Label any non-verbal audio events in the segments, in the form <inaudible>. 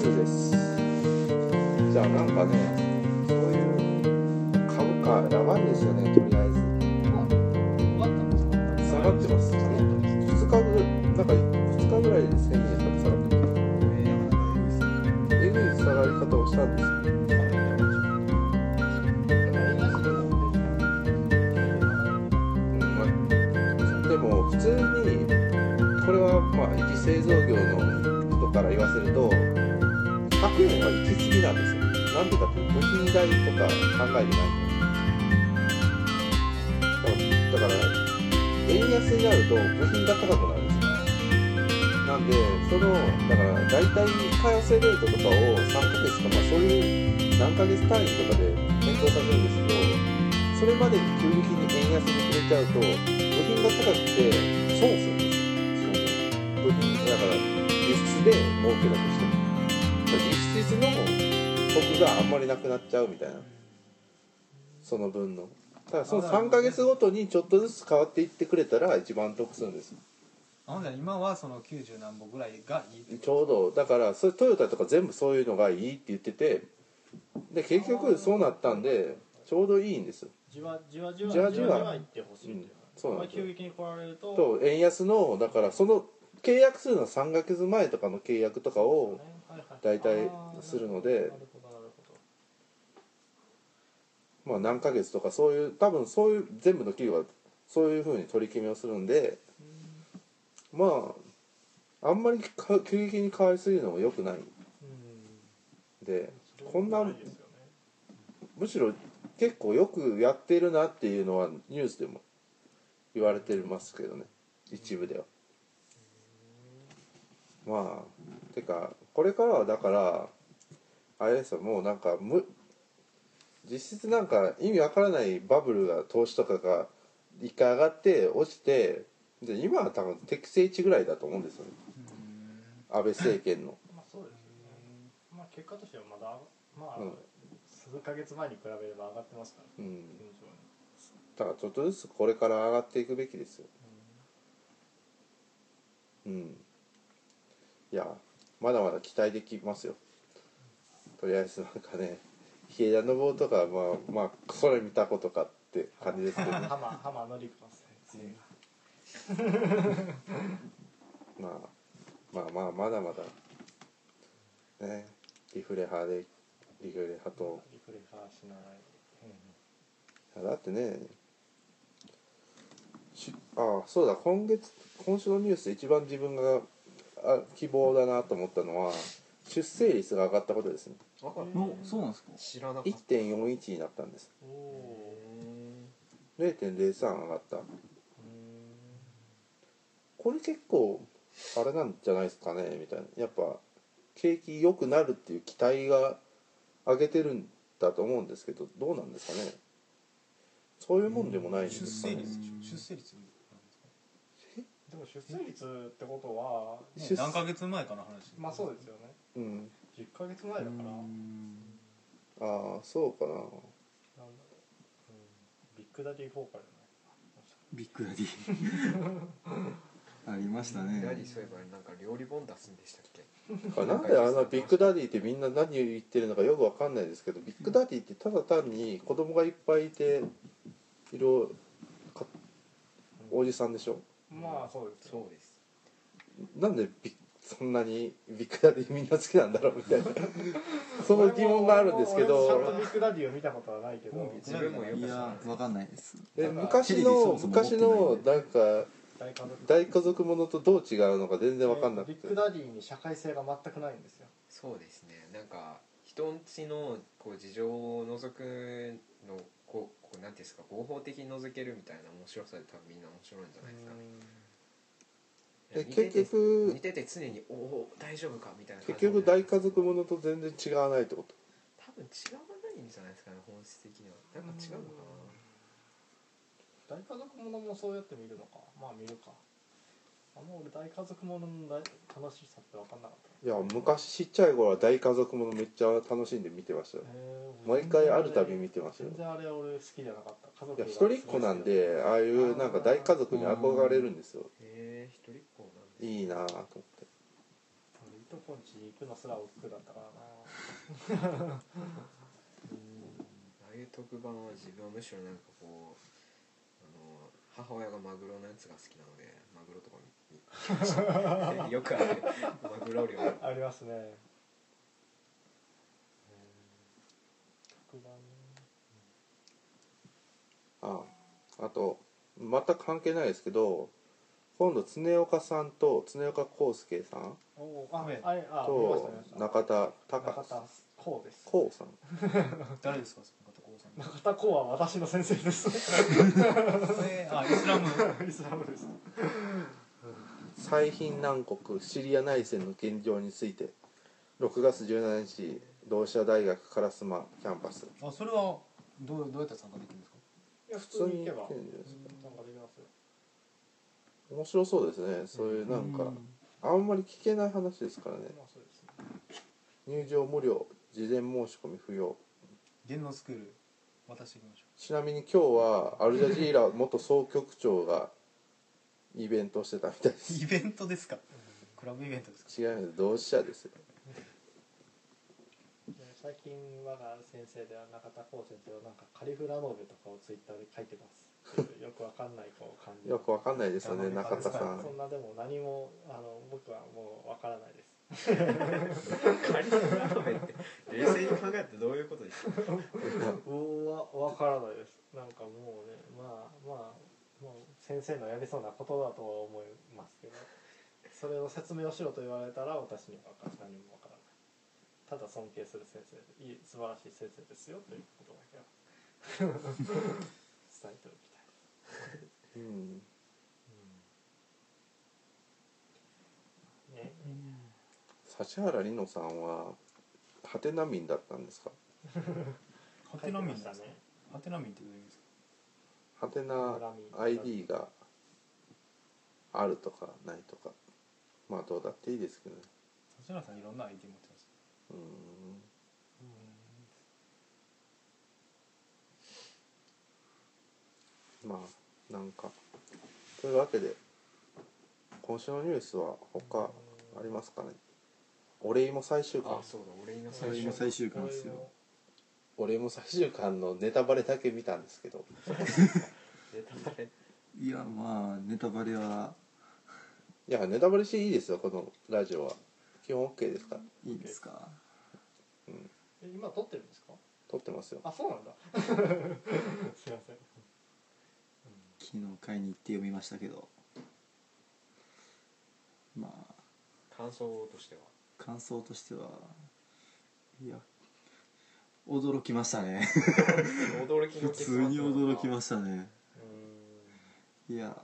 数です。じゃあなんかねそういう株価やばいですよねとりあえず下がってます2日ぐらいなんか2日ぐらいで1000円とか下がってますえぐい下がり方をしたんです。よでも普通にこれはまあ一製造業の人から言わせると100円は行き過ぎなんですよなんでかっていうと部品代とか考えてないだからだから円安になると部品が高くなるんですよ。なんでそのだから大体為替レートとかを3ヶ月とかまあそういう何ヶ月単位とかで検討されるんですけどそれまでに急激に円安に触れちゃうと部品が高くて損するんですよ。その部品だから輸出で儲けだとして。も実の得があんまりなくなっちゃうみたいなその分のただその3ヶ月ごとにちょっとずつ変わっていってくれたら一番得するんですあほんじゃ今はその90何本ぐらいがいいちょうどだからそれトヨタとか全部そういうのがいいって言っててで結局そうなったんでちょうどいいんですじわじわじわじわじわいってほしいっていうそうなんです急激に来られるとと円安のだからその契約するのは3ヶ月前とかの契約とかを大体するのでまあ何ヶ月とかそういう多分そういう全部の企業はそういうふうに取り決めをするんでまああんまりか急激に変わりすぎるのも良くない。ん。でこんなむしろ結構よくやってるなっていうのはニュースでも言われてますけどね。一部では。まあてかこれからはだからあれですよもうなんかむ実質なんか意味わからないバブルが投資とかが一回上がって落ちてで今は多分適正値ぐらいだと思うんですよね。安倍政権の。<laughs> まあそうですよね。まあ結果としてはまだまあ、うん。数ヶ月前に比べれば上がってますからね。うん。だからちょっとずつこれから上がっていくべきですよ。うん。いやまだまだ期待できますよ。とりあえずなんかね池田信夫とかまあまあそれ見たことかって感じですけど、<laughs> ね、浜浜のりまあまあまあまだまだねリフレ派でリフレ派とリフレファーしない。やだってねしあそうだ今月今週のニュースで一番自分があ希望だなと思ったのは出生率が上がったことですね。おそうなんですか？知らなかった。1.41になったんです。おお0.03上がった。これ結構あれなんじゃないですかね。みたいなやっぱ景気良くなるっていう期待が上げてるんだと思うんですけどどうなんですかね。そういうもんでもないんで出すかね。生率出生率でも出生率ってことは出何ヶ月前かの話。まあそうですよね。うん。10ヶ月前だから。なん。だろああそうかな。う、うん、ビッグダディフォーカルビッグダディ。<laughs> ありましたね。ダディそういえばなんか料理本出すんでしたっけ？あなんであのビッグダディってみんな何言ってるのかよくわかんないですけどビッグダディってただ単に子供がいっぱいいていろかおじさんでしょ？まあそうです。よそうです。なんでビそんなにビッグダディみんな好きなんだろうみたいな。<laughs> その疑問があるんですけ俺もちゃんとどビッグダディを見たことはないけど自分もよく知いやらないわかんないです。え昔の昔のなんか大家族。大家族ものとどう違うのか全然わかんなくて。ビッグダディに社会性が全くないんですよ。そうですね。なんか人んちのこう事情を覗くのこうこうなんていうんですか合法的に覗けるみたいな面白さで多分みんな面白いんじゃないですかね。で見てて結局見てて常に「おお大丈夫か?」みたいな感結じ局大家族ものと全然違わないってこと？多分違わないんじゃないですかね本質的には。なんか違うのか大家族ものもそうやって見るのか。まあ見るかあんま俺大家族ものの大楽しさって分かんなかった。いや昔ちっちゃい頃は大家族ものめっちゃ楽しんで見てましたよ。毎回あるたび見てますよ。全然あれ俺好きじゃなかった。家族いや一人っ子なんでああいうなんか大家族に憧れるんですよ。なへえ一人っ子なんですいいなぁと思って。一人こんちに行くのすら億劫だったからな。<laughs> ああいう特番は自分はむしろなんかこう母親がマグロのやつが好きなのでマグロとか <laughs> よくあるマグロ漁。ありますね。ああと全く関係ないですけど今度常岡さんと常岡康介さんと中田中隆さん。誰ですか？中田こうは私の先生です。えーあイスラム。イスラムです最貧南国シリア内戦の現状について6月17日同志社大学烏丸キャンパス。あそれはどうどうやって参加できるんですか？いや普通に行けば普通に行けるんじゃないできますよ。面白そうですね。そういうなんかあんまり聞けない話ですからね。ね。入場無料事前申し込み不要。芸能スクール渡していきましょちなみに今日はアルジャジーラ元総局長がイベントをしてたみたいでうす。イベントですか？クラブイベントですか？違います。同志社です最近我が先生では中田光先生はなんかカリフラノーベとかをツイッターで書いてます。<laughs> よくわかんないこう感じ。よくわかんないですよね中田さん。そんなでも何もあの僕はもうわからないですカリフラノベって冷静に考えてどういうことですかうわわからないですなんかもうねまあまあもう先生のやりそうなことだとは思いますけどそれを説明をしろと言われたら私には分か何もわからないただ尊敬する先生でいい素晴らしい先生ですよということだけは伝えておきたいうんね指原莉乃さんはハテナ民だったんですか？<laughs> ハテナ民書いてましたね。ハテナ民ってどういう意味ですか？ハテナ ID があるとかないとか。まあどうだっていいですけどね。指原さんいろんな ID 持ってます。うーん。まあなんかというわけで今週のニュースは他ありますかね？お礼も最終巻。あそうだ俺今それ今最終巻ですよ。お礼も最終巻のネタバレだけ見たんですけど。<laughs> ネタバレ。いやまあネタバレは。いやネタバレしていいですよこのラジオは。基本 OK ですから。いいですか？え今撮ってるんですか？撮ってますよ。あそうなんだ。<laughs> すいません。昨日買いに行って読みましたけど。まあ。感想としては？感想としてはいや驚きましたね。驚きの普通に驚きましたね。ういや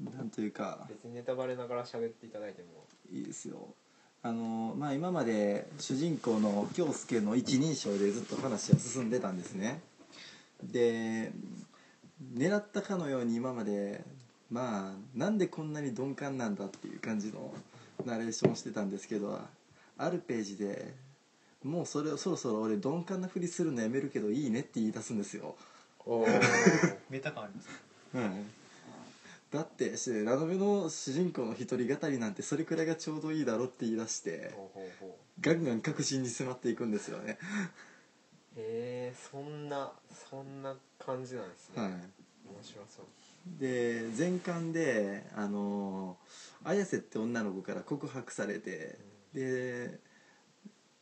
なんというか。別にネタバレながら喋っていただいても。いいですよ。あのまあ今まで主人公の京介の一人称でずっと話は進んでたんですね。で狙ったかのように今までまあなんでこんなに鈍感なんだっていう感じのナレーションをしてたんですけどあるページでもうそれそろそろ俺鈍感なふりするのやめるけどいいねって言い出すんですよ。おー。<laughs> メタ感あります。だってしラノベの主人公の一人語りなんてそれくらいがちょうどいいだろって言い出してほうほうほう。ガンガン確信に迫っていくんですよね。へえそんなそんな感じなんですね、は面白そう。いで前巻であの綾瀬って女の子から告白されてで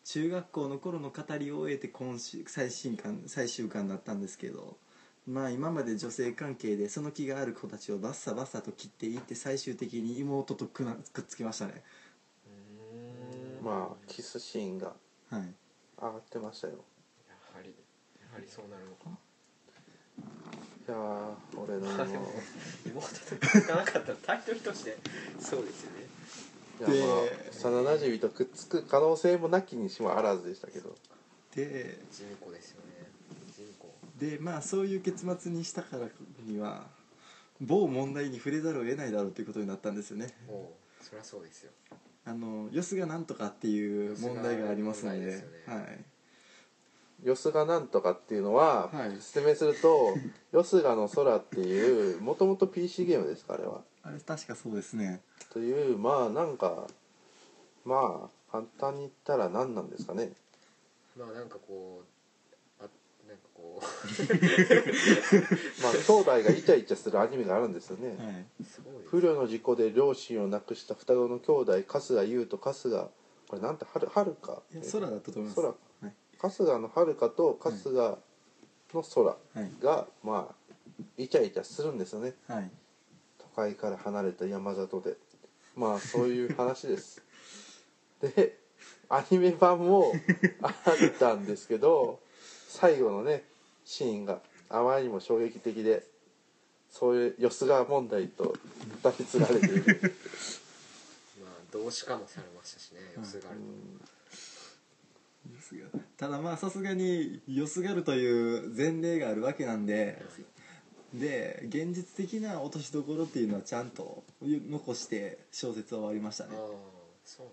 中学校の頃の語りを終えて今週最新巻最終巻だったんですけどまあ今まで女性関係でその気がある子たちをバッサバッサと切っていって最終的に妹とくなくっつきましたね。うーん。まあキスシーンがはい。上がってましたよ。やはりやはりそうなるのかいやー俺の <laughs> 妹とくっつかなかったらタイトルとしてそうですよね。いやまあで幼なじみとくっつく可能性もなきにしもあらずでしたけど。で人口ですよね。人口でまあそういう結末にしたからには某問題に触れざるを得ないだろうということになったんですよね。もうそりゃそうですよ。あのよすがなんとかっていう問題がありますので。よすが問題ですよね。はいよすがなんとかっていうのは、はい。説明すると「<laughs> よすがの空」っていうもともと PC ゲームですかあれは。あれ確かそうですね。というまあなんかまあ簡単に言ったら何なんですかね。まあなんかこうあなんかこ <laughs> まあ兄弟がイチャイチャするアニメがあるんですよね、はい、うすごい不慮の事故で両親を亡くした双子の兄弟春日優と春日これなんてはるはるか？いや空だったと思います。空はい春日のはるかと春日の空が、まあイチャイチャするんですよねはい都会から離れた山里でまあそういう話ですでアニメ版もあったんですけど最後のねシーンがあまりにも衝撃的でそういうよすが問題と歌い継がれているまあ動詞化もされましたしね様子があるですがただまあさすがによすがるという前例があるわけなんでで現実的な落としどころっていうのはちゃんと残して小説は終わりましたね。ああそう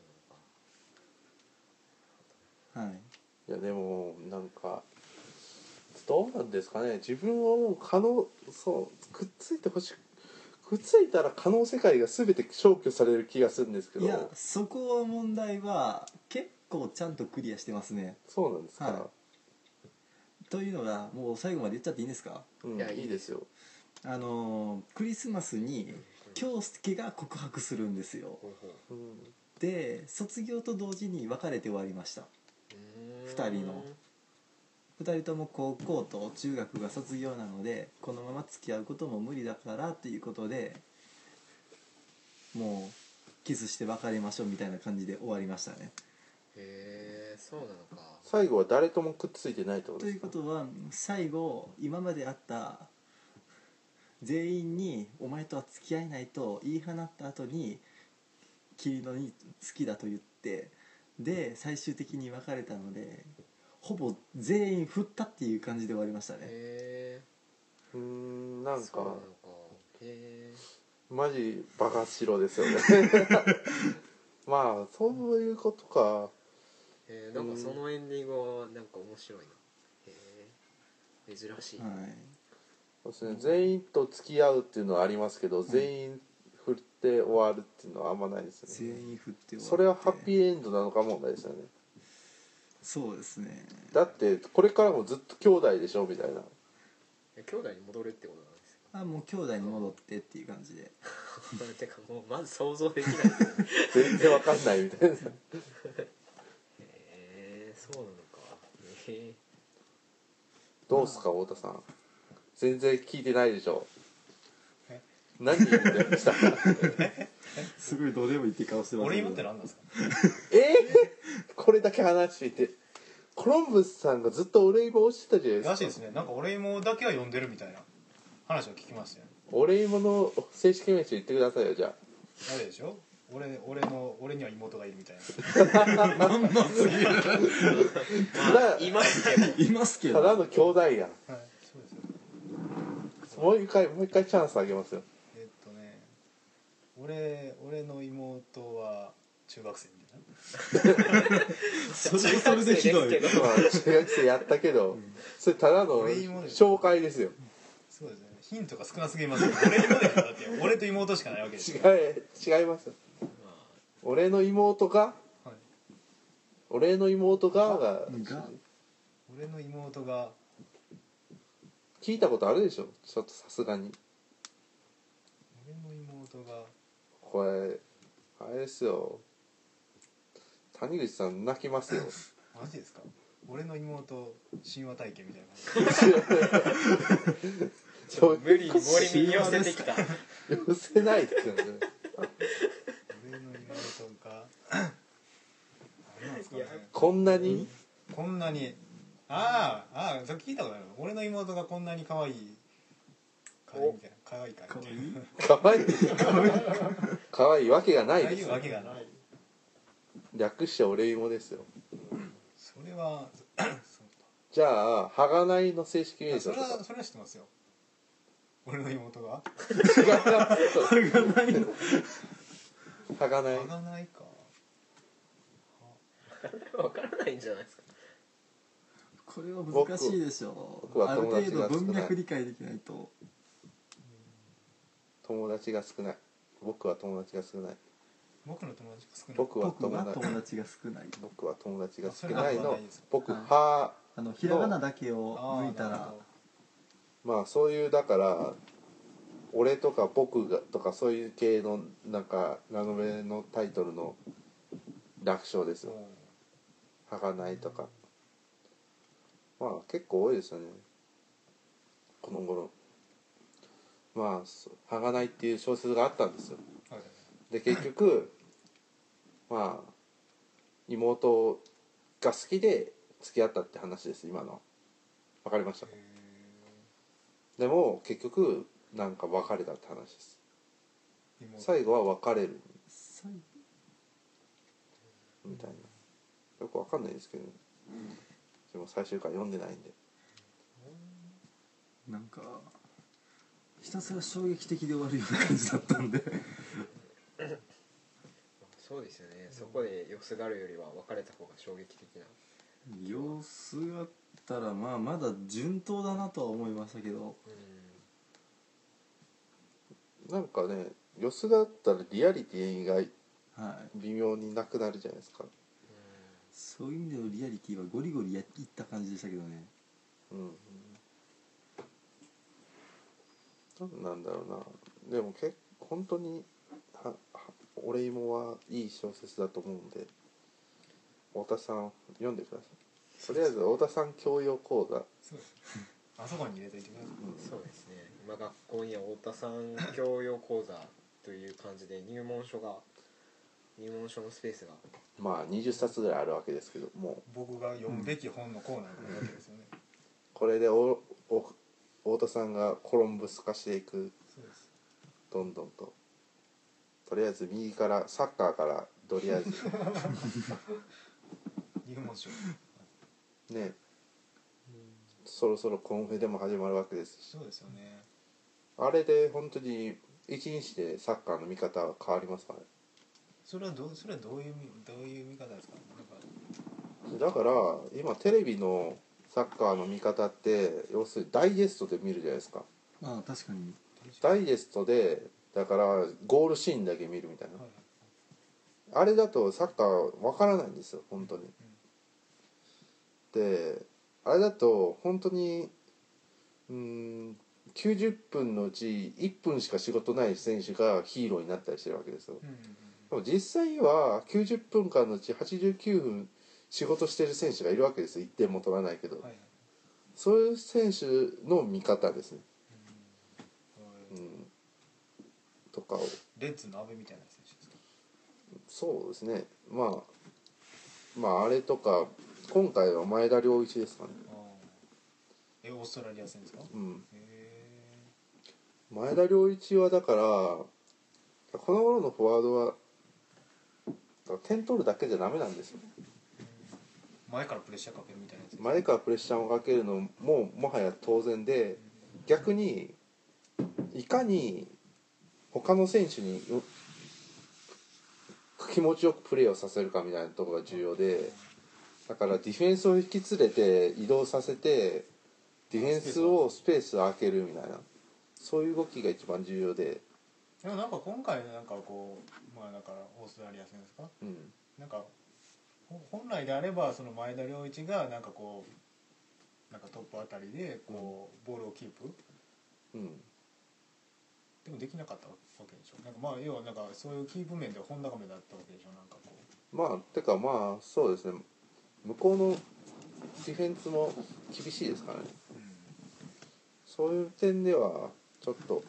なのかはい。いやでもなんかどうなんですかね。自分はもう可能そうくっついてほしいくっついたら可能世界が全て消去される気がするんですけど。いやそこは問題は結構ちゃんとクリアしてますね。そうなんですか、はというのがもう最後まで言っちゃっていいんですか？うん、いやいいですよ。あのークリスマスに京介が告白するんですよ。ほうん。で卒業と同時に別れて終わりました。うー。ん二人の。2人とも高校と中学が卒業なのでこのまま付き合うことも無理だからっていうことでもうキスして別れましょうみたいな感じで終わりましたねへえそうなのか。最後は誰ともくっついてないってこととですか？いうことは最後今まであった全員に「お前とは付き合えない」と言い放った後に君のに好きだと言ってで最終的に別れたのでほぼ全員振ったっていう感じで終わりましたね。へうーんなんかえそうなのか。へえマジバカ白ですよね。<laughs> まあそういうことかえー、なんかそのエンディングはなんか面白いな。へえ珍しい、はい。そうですね。全員と付き合うっていうのはありますけど、全員振って終わるっていうのはあんまないですよね。全員振ってそれはハッピーエンドなのか問題ですよね。そうですね。だってこれからもずっと兄弟でしょみたいな。え兄弟に戻るってことなんですあもう兄弟に戻ってっていう感じで。か <laughs> てかもうまず想像できないですよね。<laughs> 全然わかんないみたいなそうなのか。へえ。どうすか太田さん。全然聞いてないでしょ。え？何言ってました？<laughs> すごいどうでもいいって顔してます俺今って何なんですか？え？ー、これだけ話して。いてコロンブスさんがずっと俺芋をしてたじゃないですか。らしいですね。なんか俺もだけは呼んでるみたいな話を聞きましたよ俺芋の正式名称言ってくださいよじゃあ。あれでしょ俺俺の俺には妹がいるみたいな。ただいますけど。いますけど。ただの兄弟やん。はいそうです。よもう一回もう一回チャンスあげますよ。えっとね俺俺の妹は中学生みたいな。それはそれでひどい。中学生ですけどまあ中学生やったけどそれただの紹介ですよ。そうですね。ヒントが少なすぎますよ俺妹だからだって俺と妹しかないわけです違違います俺の妹がはい、俺の妹がが。が俺の妹が。聞いたことあるでしょ？ちょっとさすがに。俺の妹が。これあれですよ。谷口さん泣きますよ。<laughs> マジですか？俺の妹神話体験みたいな。<laughs> そう無理に森に寄せてきた。寄せないですよね俺の妹が何なんですかね。こんなに？こんなに。ああああそれ聞いたことある。俺の妹がこんなに可愛い。可愛いみたいな。可愛いかかわいみい？可愛い。可愛いわけがないですわけがない。略して俺芋ですよ。それは <coughs> じゃあはがないの正式名称とか？れはそれは知ってますよ。俺の妹が。<laughs> はがないあがないかわからないんじゃないですか。これは難しいでしょ僕はある友達程度が少ない。文脈理解できないと。友達が少ない。僕は友達が少ない。僕の友達が少ない。僕は僕は友達友達が少ない。僕は友達が少ないの。僕はい。はあのひらがなだけをあー抜いたら。なるほど。まあそういうだから俺とか僕がとかそういう系のなんかラノベのタイトルの楽勝ですよ「はがない」とか。まあ結構多いですよね。この頃。まあそ「はがない」っていう小説があったんですよ。はい。で結局まあ妹が好きで付き合ったって話です今の。わかりました？へでも結局なんか別れたって話です。最後は別れる。最みたいなよくわかんないですけどでも最終回読んでないんで。なんかひたすら衝撃的で終わるような感じだったんで。そうですよね。そこで様子があるよりは別れた方が衝撃的な。様子があったらまあまだ順当だなとは思いましたけど。うん。なんかねよすだったらリアリティがはい。微妙になくなるじゃないですかそういう意味でのリアリティはゴリゴリやいった感じでしたけどね。うんなん。なんだろうな。でも結構本当にはは俺芋はいい小説だと思うんで太田さん読んでください。とりあえず太田さん教養講座。そうです。あそこに入れといてください。そうですね。今学校には太田さん教養講座という感じで入門書が入門書のスペースが。まあ20冊ぐらいあるわけですけどもう。僕が読むべき本のコーナーがあるわけですよね。これでおお太田さんがコロンブス化していく。そうです。どんどんと。とりあえず右からサッカーからとりあえず。<laughs> 入門書。ね。そろそろコンフェでも始まるわけですし。そうですよね。あれで本当に一日でサッカーの見方は変わりますかね？それはどうそれはどういうみどういう見方ですか？だから今テレビのサッカーの見方って要するにダイジェストで見るじゃないですか。まあ確かに。ダイジェストでだからゴールシーンだけ見るみたいな。はい。はいあれだとサッカーわからないんですよ本当に、であれだと本当にうーん90分のうち1分しか仕事ない選手がヒーローになったりしてるわけですよ。うんうんでも実際には90分間のうち89分仕事してる選手がいるわけですよ。1点も取らないけど、うんはいはい。そういう選手の見方ですね、うん。うん、とかを。レッズの阿部みたいな選手ですか？そうですね。まあまああれとか今回は前田良一ですかね。えオーストラリア戦ですか？うん。へ前田良一はだからこの頃のフォワードは点取るだけじゃダメなんですよえ前からプレッシャーかけるみたいなやつ前からプレッシャーをかけるのももはや当然で逆にいかに他の選手にう気持ちよくプレーをさせるかみたいなところが重要でだからディフェンスを引き連れて移動させてディフェンスをスペースを空けるみたいなそういう動きが一番重要で、でもなんか今回なんかこうまあだからオーストラリア戦ですか？うん、なんかほ本来であればその前田良一がなんかこうなんかトップあたりでこうボールをキープ？うん、でもできなかったわけでしょ？なんかまあ要はなんかそういうキープ面で本高めだったわけでしょ？なんかこまあてかまあそうですね。向こうのディフェンスも厳しいですからね。う、うん。そういう点ではちょっと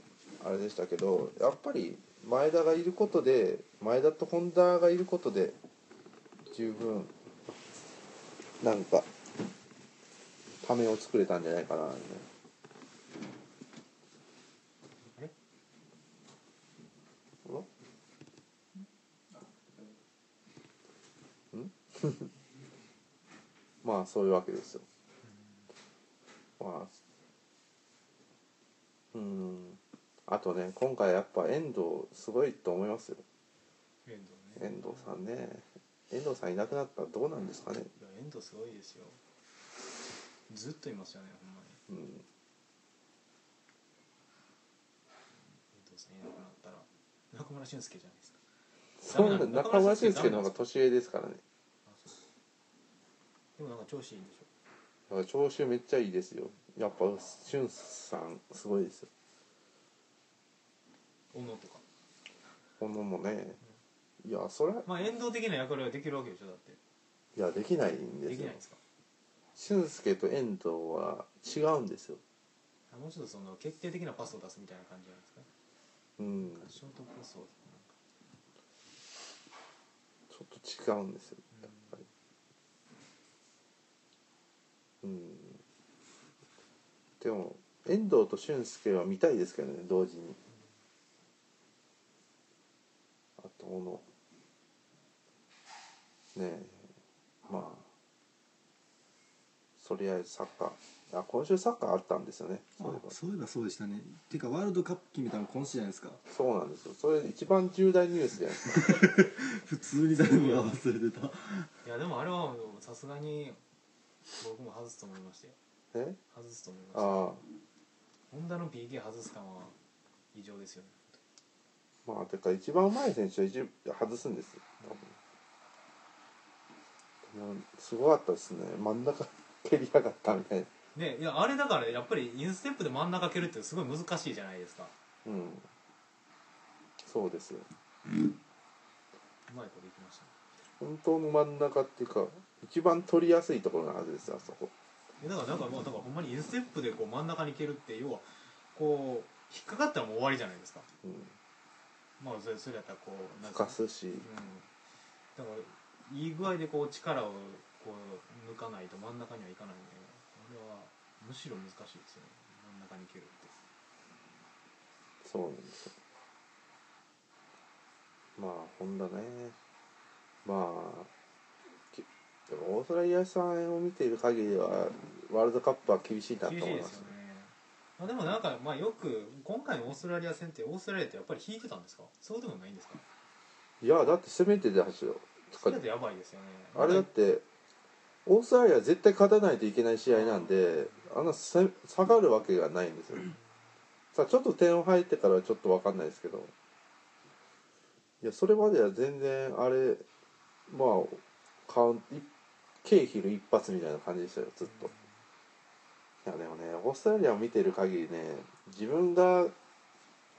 あれでしたけどやっぱり前田がいることで前田と本田がいることで十分なんかためを作れたんじゃないかな、ね、<laughs> まあそういうわけですよ。まあうんあとね今回やっぱ遠藤すごいと思いますよ。遠藤ね。遠藤さんね。遠藤さんいなくなったらどうなんですかね。いや遠藤すごいですよ。ずっといますよねほんまに。うん。遠藤さんいなくなったら中村俊輔じゃないですか。そんなんだ。中村俊輔の方が年上ですからね。でもなんか調子いいんでしょ？だから調子めっちゃいいですよ。やっぱ俊さんすごいですよ小野とか。このもね。いやそれはまあ遠藤的な役割ができるわけでしょだって。いやできないんでよ。ですきないんですか？俊介と遠藤は違うんですよ。あもうちょっとその決定的なパスを出すみたいな感じじゃないですか？うん。ショートパスをちょっと違うんですよやっぱり。うん。でも遠藤と俊介は見たいですけどね同時にあと小野ねえまあとりあえずサッカー。あ今週サッカーあったんですよね。そういえば。そういえばそうでしたね。ていうかワールドカップ決めたの今週じゃないですか。そうなんですよ。それ一番重大ニュースじゃないですか。<laughs> 普通に誰もが忘れてた。いやでもあれはさすがに僕も外すと思いましたよえ？外すと思いましたああ。ホンダの PK 外す感は異常ですよねまあてか一番うまい選手は一外すんですよすごかったですね。真ん中蹴りやがったみたいな。ねいやあれだからやっぱりインステップで真ん中蹴るってすごい難しいじゃないですか。うん。そうですよ。うまいこといきましたね。本当の真ん中っていうか一番取りやすいところのはずですよあそこ。いやだからだからもうだからほんまにインステップでこう真ん中に蹴るって要はこう引っかかったらもう終わりじゃないですか。うんまあそれそれやったらこうなんふかかすし。うん。だからいい具合でこう力をこう抜かないと真ん中にはいかないんであれはむしろ難しいですよね。真ん中に蹴るって。そうなんですよ。まあホンダね。まあきでもオーストラリアさんを見ている限りはワールドカップは厳しいなと思いますねまあ、でもなんかまあよく今回のオーストラリア戦ってオーストラリアってやっぱり引いてたんですか？そうでもないんですか？いやだって攻めてたはずよそれだとやばいですよね。あれだってオーストラリアは絶対勝たないといけない試合なんであんなせ下がるわけがないんですよ。さあちょっと点を入ってからはちょっと分かんないですけど。いやそれまでは全然あれまあカウンいケイヒル一発みたいな感じでしたよずっといやでもねオーストラリアを見てる限りね自分が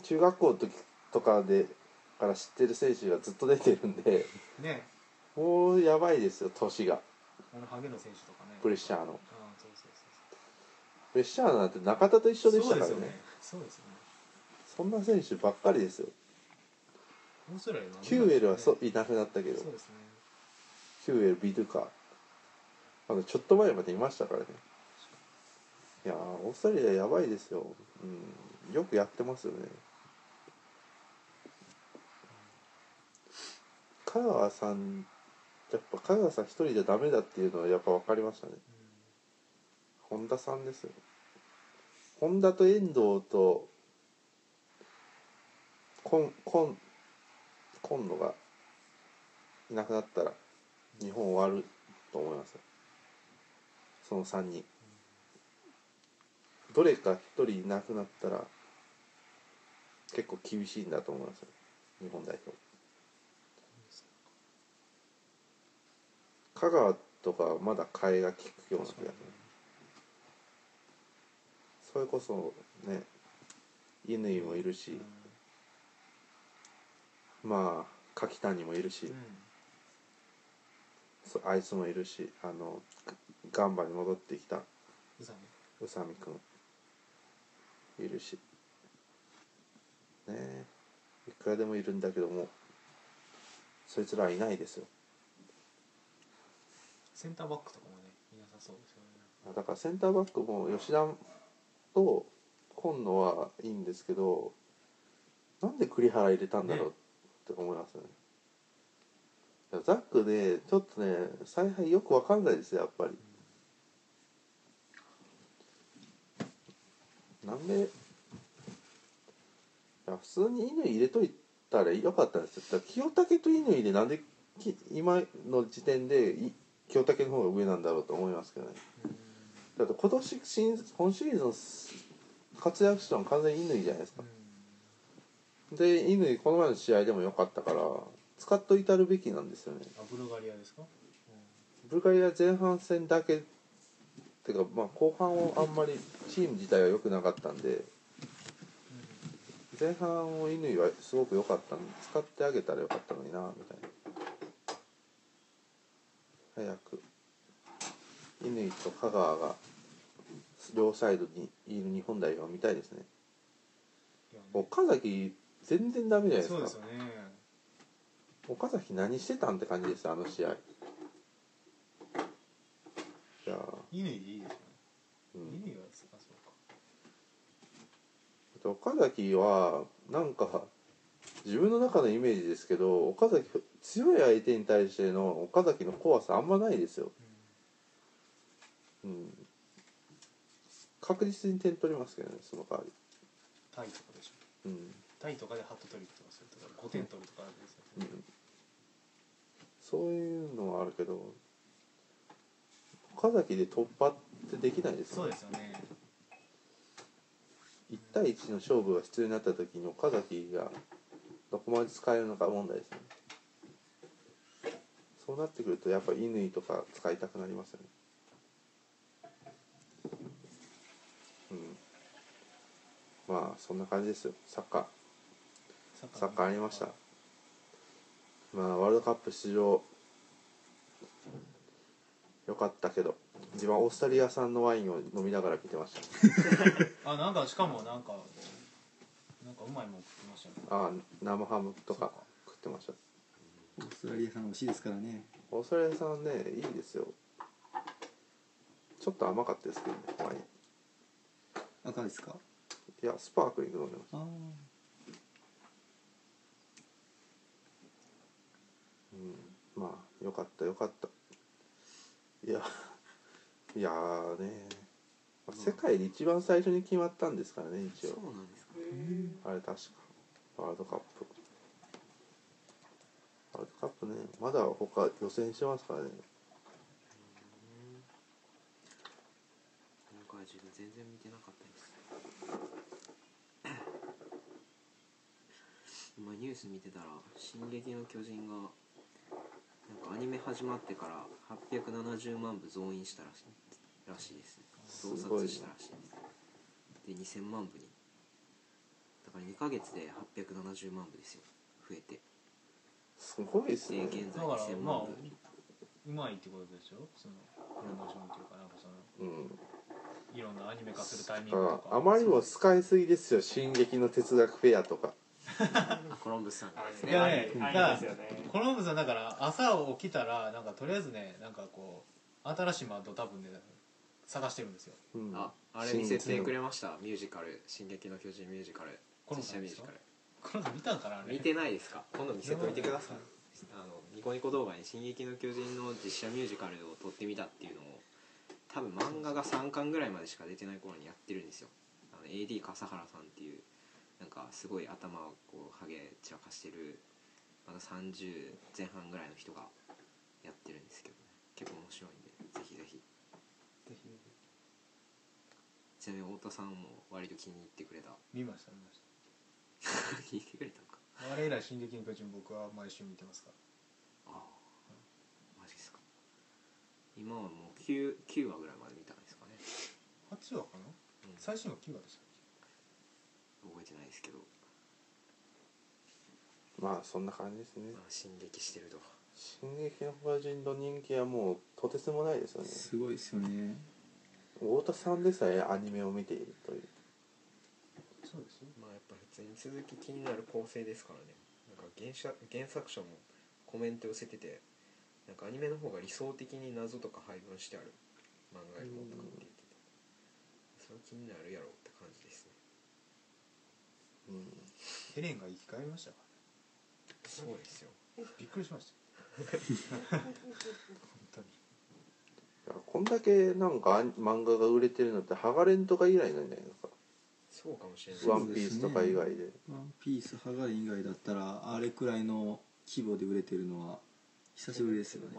中学校の時とかでから知ってる選手がずっと出てるんでね。もうやばいですよ年が。あのハゲの選手とかね。プレッシャーの。ああそうそうそうプレッシャーなんて中田と一緒でしたからね。そんな選手ばっかりですよ。オーストラリアなんでキューエルはそいなくなったけど。そうですね。キューエルビドゥカあのちょっと前までいましたからねいやーオーストラリアやばいですよ、うん、よくやってますよね。香川さんやっぱ香川さん一人じゃダメだっていうのはやっぱ分かりましたね。本田さんですよ。本田と遠藤と今今今野がいなくなったら日本終わると思いますその3人。どれか1人いなくなったら結構厳しいんだと思いますよ。日本代表。香川とかはまだ替えが利くような気がする。それこそね乾もいるし、まあ柿谷もいるし、うん。そあいつもいるしあのガンバに戻ってきた宇佐美くんいるし。ねえ。いくらでもいるんだけども。そいつらはいないですよ。センターバックとかもねいなさそうですよね。だからセンターバックも吉田と今野はいいんですけどなんで栗原入れたんだろうって思いますよね。いやザックでちょっとね采配よくわかんないですよやっぱりなんでいや普通に乾入れといたらよかったんです。よだから清武と乾でなんでき今の時点でい清武の方が上なんだろうと思いますけどね。だって今年新今シーズン活躍したのは完全に乾じゃないですか。で乾この前の試合でも良かったから使っといたるべきなんですよね。あブルガリアですか？ブルガリア前半戦だけてかまあ後半をあんまりチーム自体は良くなかったんで前半を乾はすごく良かったんで使ってあげたらよかったのになみたいな。早く乾と香川が両サイドにいる日本代表を見たいですね。岡崎全然ダメじゃないですか。そうですよね。岡崎何してたんって感じですあの試合。いや乾でいいですよね。ー、うん。乾はあそうか岡崎はなんか自分の中のイメージですけど岡崎強い相手に対しての岡崎の怖さあんまないですよ、うん、確実に点取りますけどねその代わり、タイとかでしょ。うん。タイとかでハットトリックとかするとか5点取るとかあるんですようん、そういうのはあるけど岡崎で突破ってできないですそうよですよね。1対1の勝負が必要になった時に岡崎がどこまで使えるのか問題ですね。そうなってくるとやっぱ乾とか使いたくなりますよね。うん。まあそんな感じですよ。サッカー。サッカーありました。まあワールドカップ出場よかったけど自分はオーストラリア産のワインを飲みながら見てました。<laughs> あなんかしかもなんかなんかうまいもん食ってましたね。ああ生ハムとか食ってました。オーストラリア産美味しいですからね。オーストラリア産ねいいですよ。ちょっと甘かったですけどねワイン。赤ですか？いやスパークリング飲んでましああたうんまあよかったよかったいや <laughs> いやーね、まあ世界で一番最初に決まったんですからね一そう応なんですかあれ確か。ワールドカップ。ワールドカップねまだ他予選してますからね。今回自分全然見てなかったです。<coughs> 今ニュース見てたら「進撃の巨人」がアニメ始まってから870万部増員したらしいらしいですね。増刷したらしいですで2000万部にだから2ヶ月で870万部ですよ。増えて。すごいですね。で現在だから2000まあ万部。うまいってことでしょそのプロモーションっていうかなんかそのうん。いろんなアニメ化するタイミンだグとか。あまりにも使いすぎですよ「進撃の哲学フェア」とか <laughs> コロンブスさん。がですねいやねあだからコロンブスはだから朝起きたらなんかとりあえずねなんかこう新しいマッド多分ね探してるんですよ。うん。ああれ見せてくれました？ミュージカル「進撃の巨人」ミュージカル。実写ミュージカルこの人見たんかなあれ。見てないですか？今度見せといてください。あのニコニコ動画に「進撃の巨人」の実写ミュージカルを撮ってみたっていうのを多分漫画が3巻ぐらいまでしか出てない頃にやってるんですよ。あの AD 笠原さんっていうなんかすごい頭をこうハゲ散らかしてるまだ30前半ぐらいの人がやってるんですけどね。結構面白いんでぜひぜひ。ぜひちなみに太田さんも割と気に入ってくれた。見ました見まし気に入ってくれたのか。たあれ以来「進撃の巨人」僕は毎週見てますから。ああ。マジですか。今はもう 9, 9話ぐらいまで見たんですかね、8話かな？うん。最新話9話でしたっ覚えてないですけど、まあそんな感じですね。まあ、進撃してると「進撃の巨人」の人気はもうとてつもないですよね。すごいですよね。太田さんでさえアニメを見ているという。けそうですよまあやっぱ普通に続き気になる構成ですからね。なんか原作原作者もコメント寄せててなんかアニメの方が理想的に謎とか配分してある漫画よりもとかって言ってて。それ気になるやろ。うんヘレンが生き返りましたかそうですよ。らびっくりしました。<laughs> 本当に。いやこんだけなんか漫画が売れてるのってハガレンとか以来なんじゃないですか？そうかもしれない。ワンピースとか以外で。ワンピースハガレン以外だったらあれくらいの規模で売れてるのは久しぶりですよね。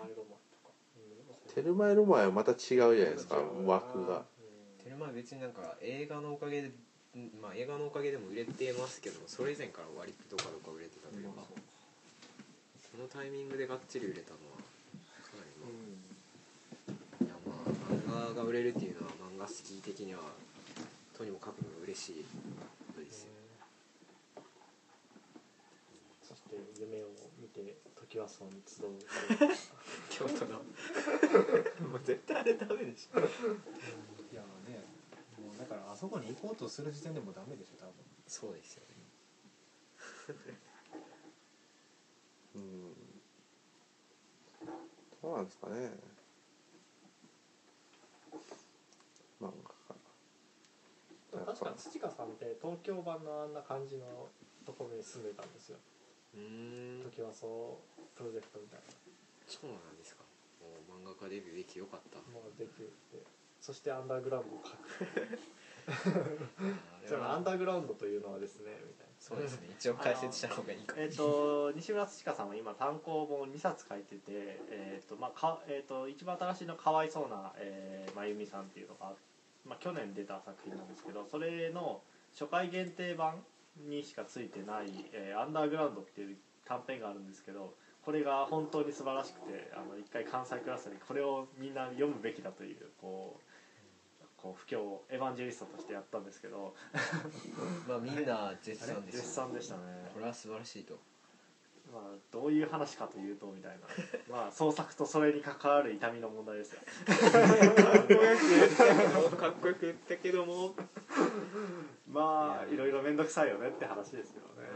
テルマエロマエはまた違うじゃないですか枠が。テルマは別になんか映画のおかげでんまあ映画のおかげでも売れてますけどそれ以前から割とどかどか売れてたというかこのタイミングでがっちり売れたのはかなりまあ、いやまあ漫画が売れるっていうのは漫画好き的にはとにもかくにも嬉しいことですよ。そして夢を見て時はそうに集う京都の。<laughs> もう絶対あれダメでしょ <laughs> からあそこに行こうとする時点でもうダメでしょ多分。そうですよね。<laughs> うん。どうなんですかね。漫画家確か土香さんって東京版のあんな感じのところに住んでたんですよ。うーん。時はそうプロジェクトみたいそうなんですか。もう漫画家デビューできてよかった。なもうできてそしてアンダーグラウンドを書く。<laughs> あそれアンダーグラウンドというのはですねみたいな。そうですね。一応解説した方がいいかも。えっ、と西村土香さんは今単行本2冊書いてて、えーとまあかえー、と一番新しいの「かわいそうな、えー、まゆみさん」っていうのが、まあ、去年出た作品なんですけどそれの初回限定版にしかついてない「えーアンダーグラウンド」っていう短編があるんですけどこれが本当に素晴らしくてあの一回関西クラスにこれをみんな読むべきだというこうこう布教エヴァンジェリストとしてやったんですけど。<laughs> まあみんな絶賛ですよ絶賛でしたね。これは素晴らしいと。まあ、どういう話かというとみたいな。まあ創作とそれに関わる痛みの問題ですよ。かっこよく言ったけども。まあいろいろ面倒くさいよねって話ですよね。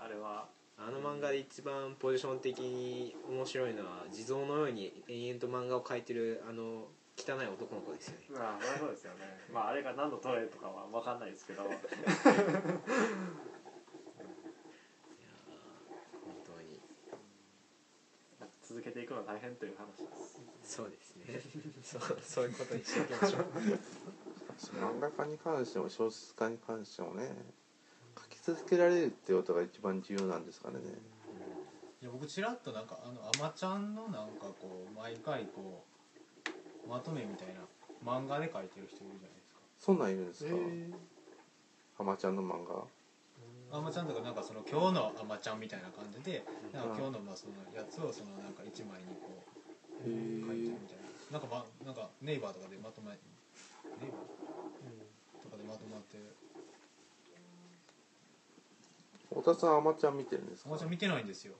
あれは。あの漫画で一番ポジション的に面白いのは地蔵のように延々と漫画を描いてるあの汚い男の子ですよね。まあまあそうですよね。<laughs> まああれが何のトレとかは分かんないですけど。<laughs> いやー本当に。続けていくのは大変という話です。そうですね。<laughs> そうそういうことにしていきましょう。漫画家に関しても小説家に関してもね書き続けられるってことが一番重要なんですからねいや僕ちらっとなんかあのあまちゃんのなんかこう毎回こうまとめみたいな漫画で描いてる人いるじゃないですか。そんなんいるんですか？ハマちゃんの漫画？あまちゃんとかなんかその今日のあまちゃんみたいな感じでなんか今日のまあそのやつをそのなんか一枚にこうへ書いてるみえたいな。なんかまなんかネイバーとかでまとめネイバー？とかでまとまって。太田さんあまちゃん見てるんですか？あまちゃん見てないんですよ。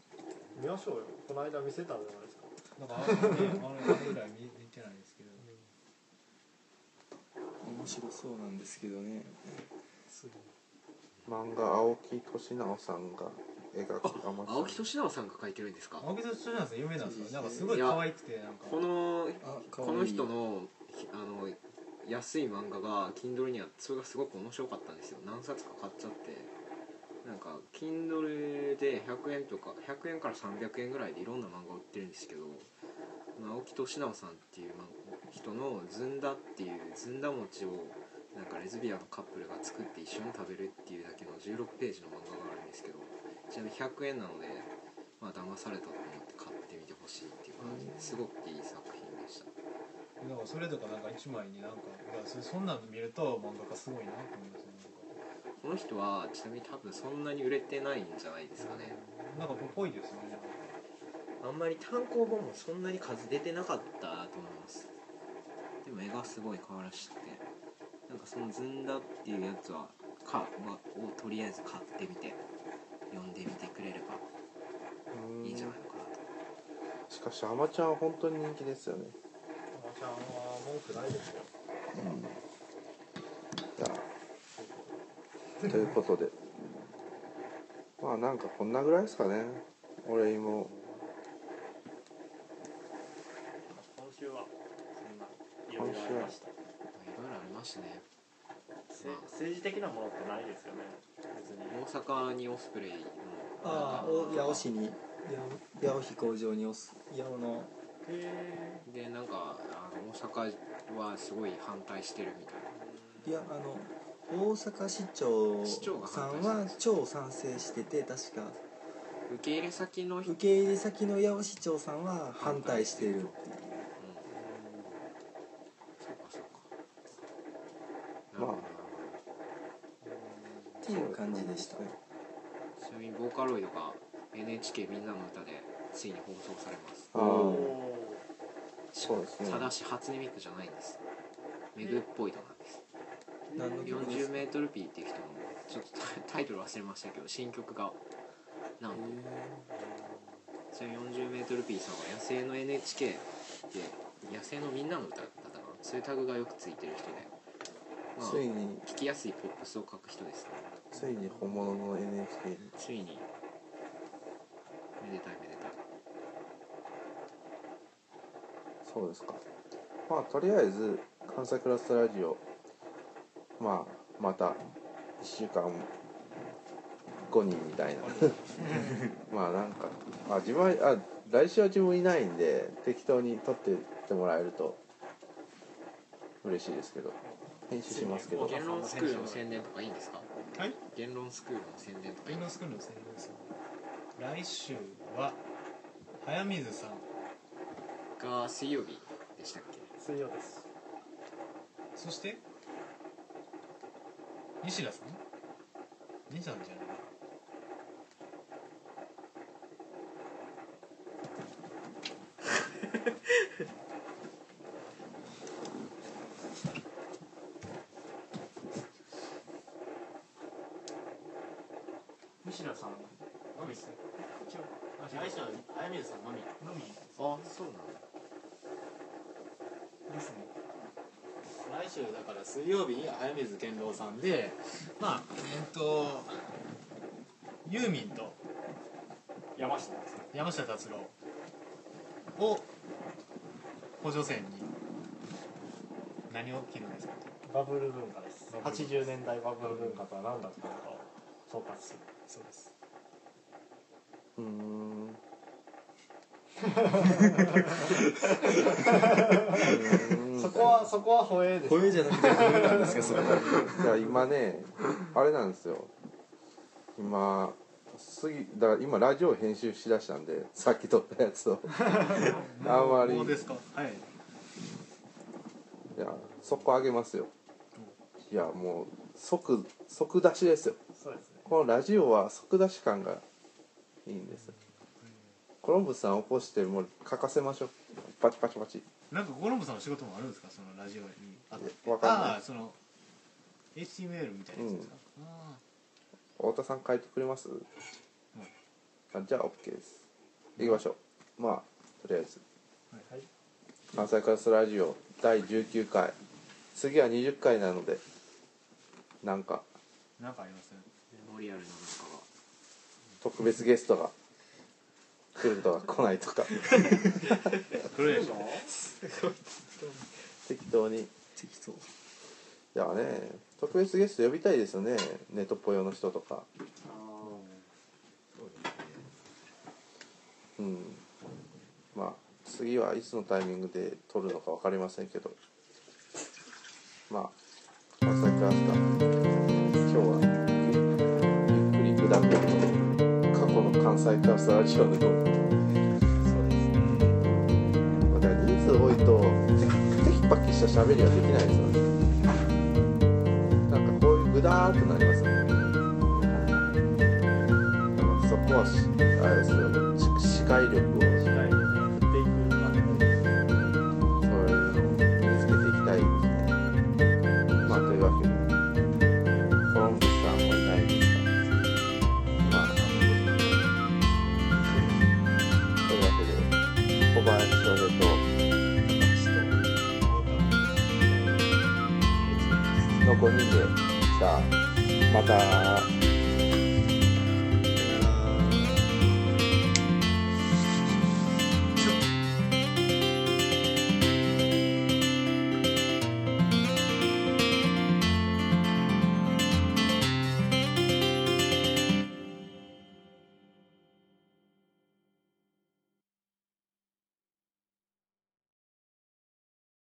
見ましょうよ。この間見せたじゃないですか。なんかあ,、ね、あれぐらい見見てないんです白そうなんですけどね。漫画青木俊直さんが描くあ青木俊直さんが描いてるんですか？青木さんそうなん有名なんですよなんかすごい可愛くてなんか。このあかわいいこの人のひあの安い漫画が Kindle にはそれがすごく面白かったんですよ。何冊か買っちゃって。なんか Kindle で100円とか100円から300円ぐらいでいろんな漫画売ってるんですけど青木俊直さんっていうま人のずんだっていうずんだ餅をなんかレズビアンのカップルが作って一緒に食べるっていうだけの16ページの漫画があるんですけどちなみに100円なのでまあ騙されたと思って買ってみてほしいっていう感じですごくいい作品でした。なんかそれとかなんか一枚になんかいやそそんなの見ると漫画家すごいなと思いますねこの人はちなみに多分そんなに売れてないんじゃないですかね。なんかぽいですよねあんまり単行本もそんなに数出てなかったと思います。でも絵がすごい可愛らしくてなんかそのずんだっていうやつはか、まあ、をとりあえず買ってみて読んでみてくれればいいんじゃないのかなと。しかしあまちゃんは本当に人気ですよね。あまちゃんは文句ないですよ。いや。ということで。まあなんかこんなぐらいですかね。俺も今週はそんないろいろありましたいろいろありましたね。せ政治的なものってないですよね。別に。大阪にオスプレイの。ああお八尾市に八尾飛行場におす八尾の。へでなんかあの大阪はすごい反対してるみたいな。いやあの大阪市長さんは超賛成してて確か。受け入れ先の人。受け入れ先の八尾市長さんは反対してるっていうかそうかまあなるほどっていう感じでしたねちなみにボーカロイドが NHK みんなの歌でついに放送されます。ああそうですね。ただし初音ミクじゃないんです。メグっぽいのなんです。何の曲です 40m ピーっていう人のちょっとタイトル忘れましたけど新曲がなんと。それ 40m ピーさんは野生の NHK で野生のみんなの歌だったかな？そういうタグがよくついてる人で、まあ、ついに。聞きやすいポップスを書く人ですねついに本物の NHK に。ついにめでたいめでたい。そうですか。まあとりあえず関西クラスタラジオまあまた1週間後にみたいな。<laughs> まあなんかまあ自分はあ来週は自分いないんで適当に撮ってってもらえると嬉しいですけど。編集しますけど。言論スクールの宣伝とかいいんですか？はい。言論スクールの宣伝とかいいインドスクールの宣伝ですよ来週は早水さん。が水曜日でしたっけ？水曜です。そして西田さん？西田さんじゃないな西田さんのみです来週は早水さんのみのみあそうなのですね来週だから水曜日に早水健郎さんでまあえっとユーミンと山下達郎。を補助線に何を切るんですか？バブル文化です。バブル80年代バブル文化とは何だったのかを総括する。そうです。うーん。そこはそこは保衛です。声じゃなくて声なんですかそれいや今ねあれなんですよ。今次だから今ラジオ編集しだしたんでさっき撮ったやつを。<laughs> あんまり。もうですか？はい。いや速攻上げますよ。いやもう即即出しですよ。そうですね。このラジオは即出し感がいいんですコロンブスさん起こしてもう書かせましょう。パチパチパチなんかコロンボさんの仕事もあるんですか？そのラジオにあって。えわかんない。ああその HTML みたいなやつですか、あ太田さん書いてくれます、あじゃあ OK です。行きましょう。まあとりあえず。はい。関西カラスラジオ第19回。次は20回なのでなんか。あなんかあります？メモリアルななんかが。特別ゲストが来るとか来ないとか。来るでしょ。適当に。適当。いやね特別ゲスト呼びたいですよね。ネトポヨの人とか。うん。まあ次はいつのタイミングで撮るのか分かりませんけど。まあ関西クラ去の関西ラスラジオのようにだから人数多いとテキパキした喋りはできないですよね。なんかこういうグダーっとなりますよね。だからそこはあれですよ。視界力を。でじゃあまた。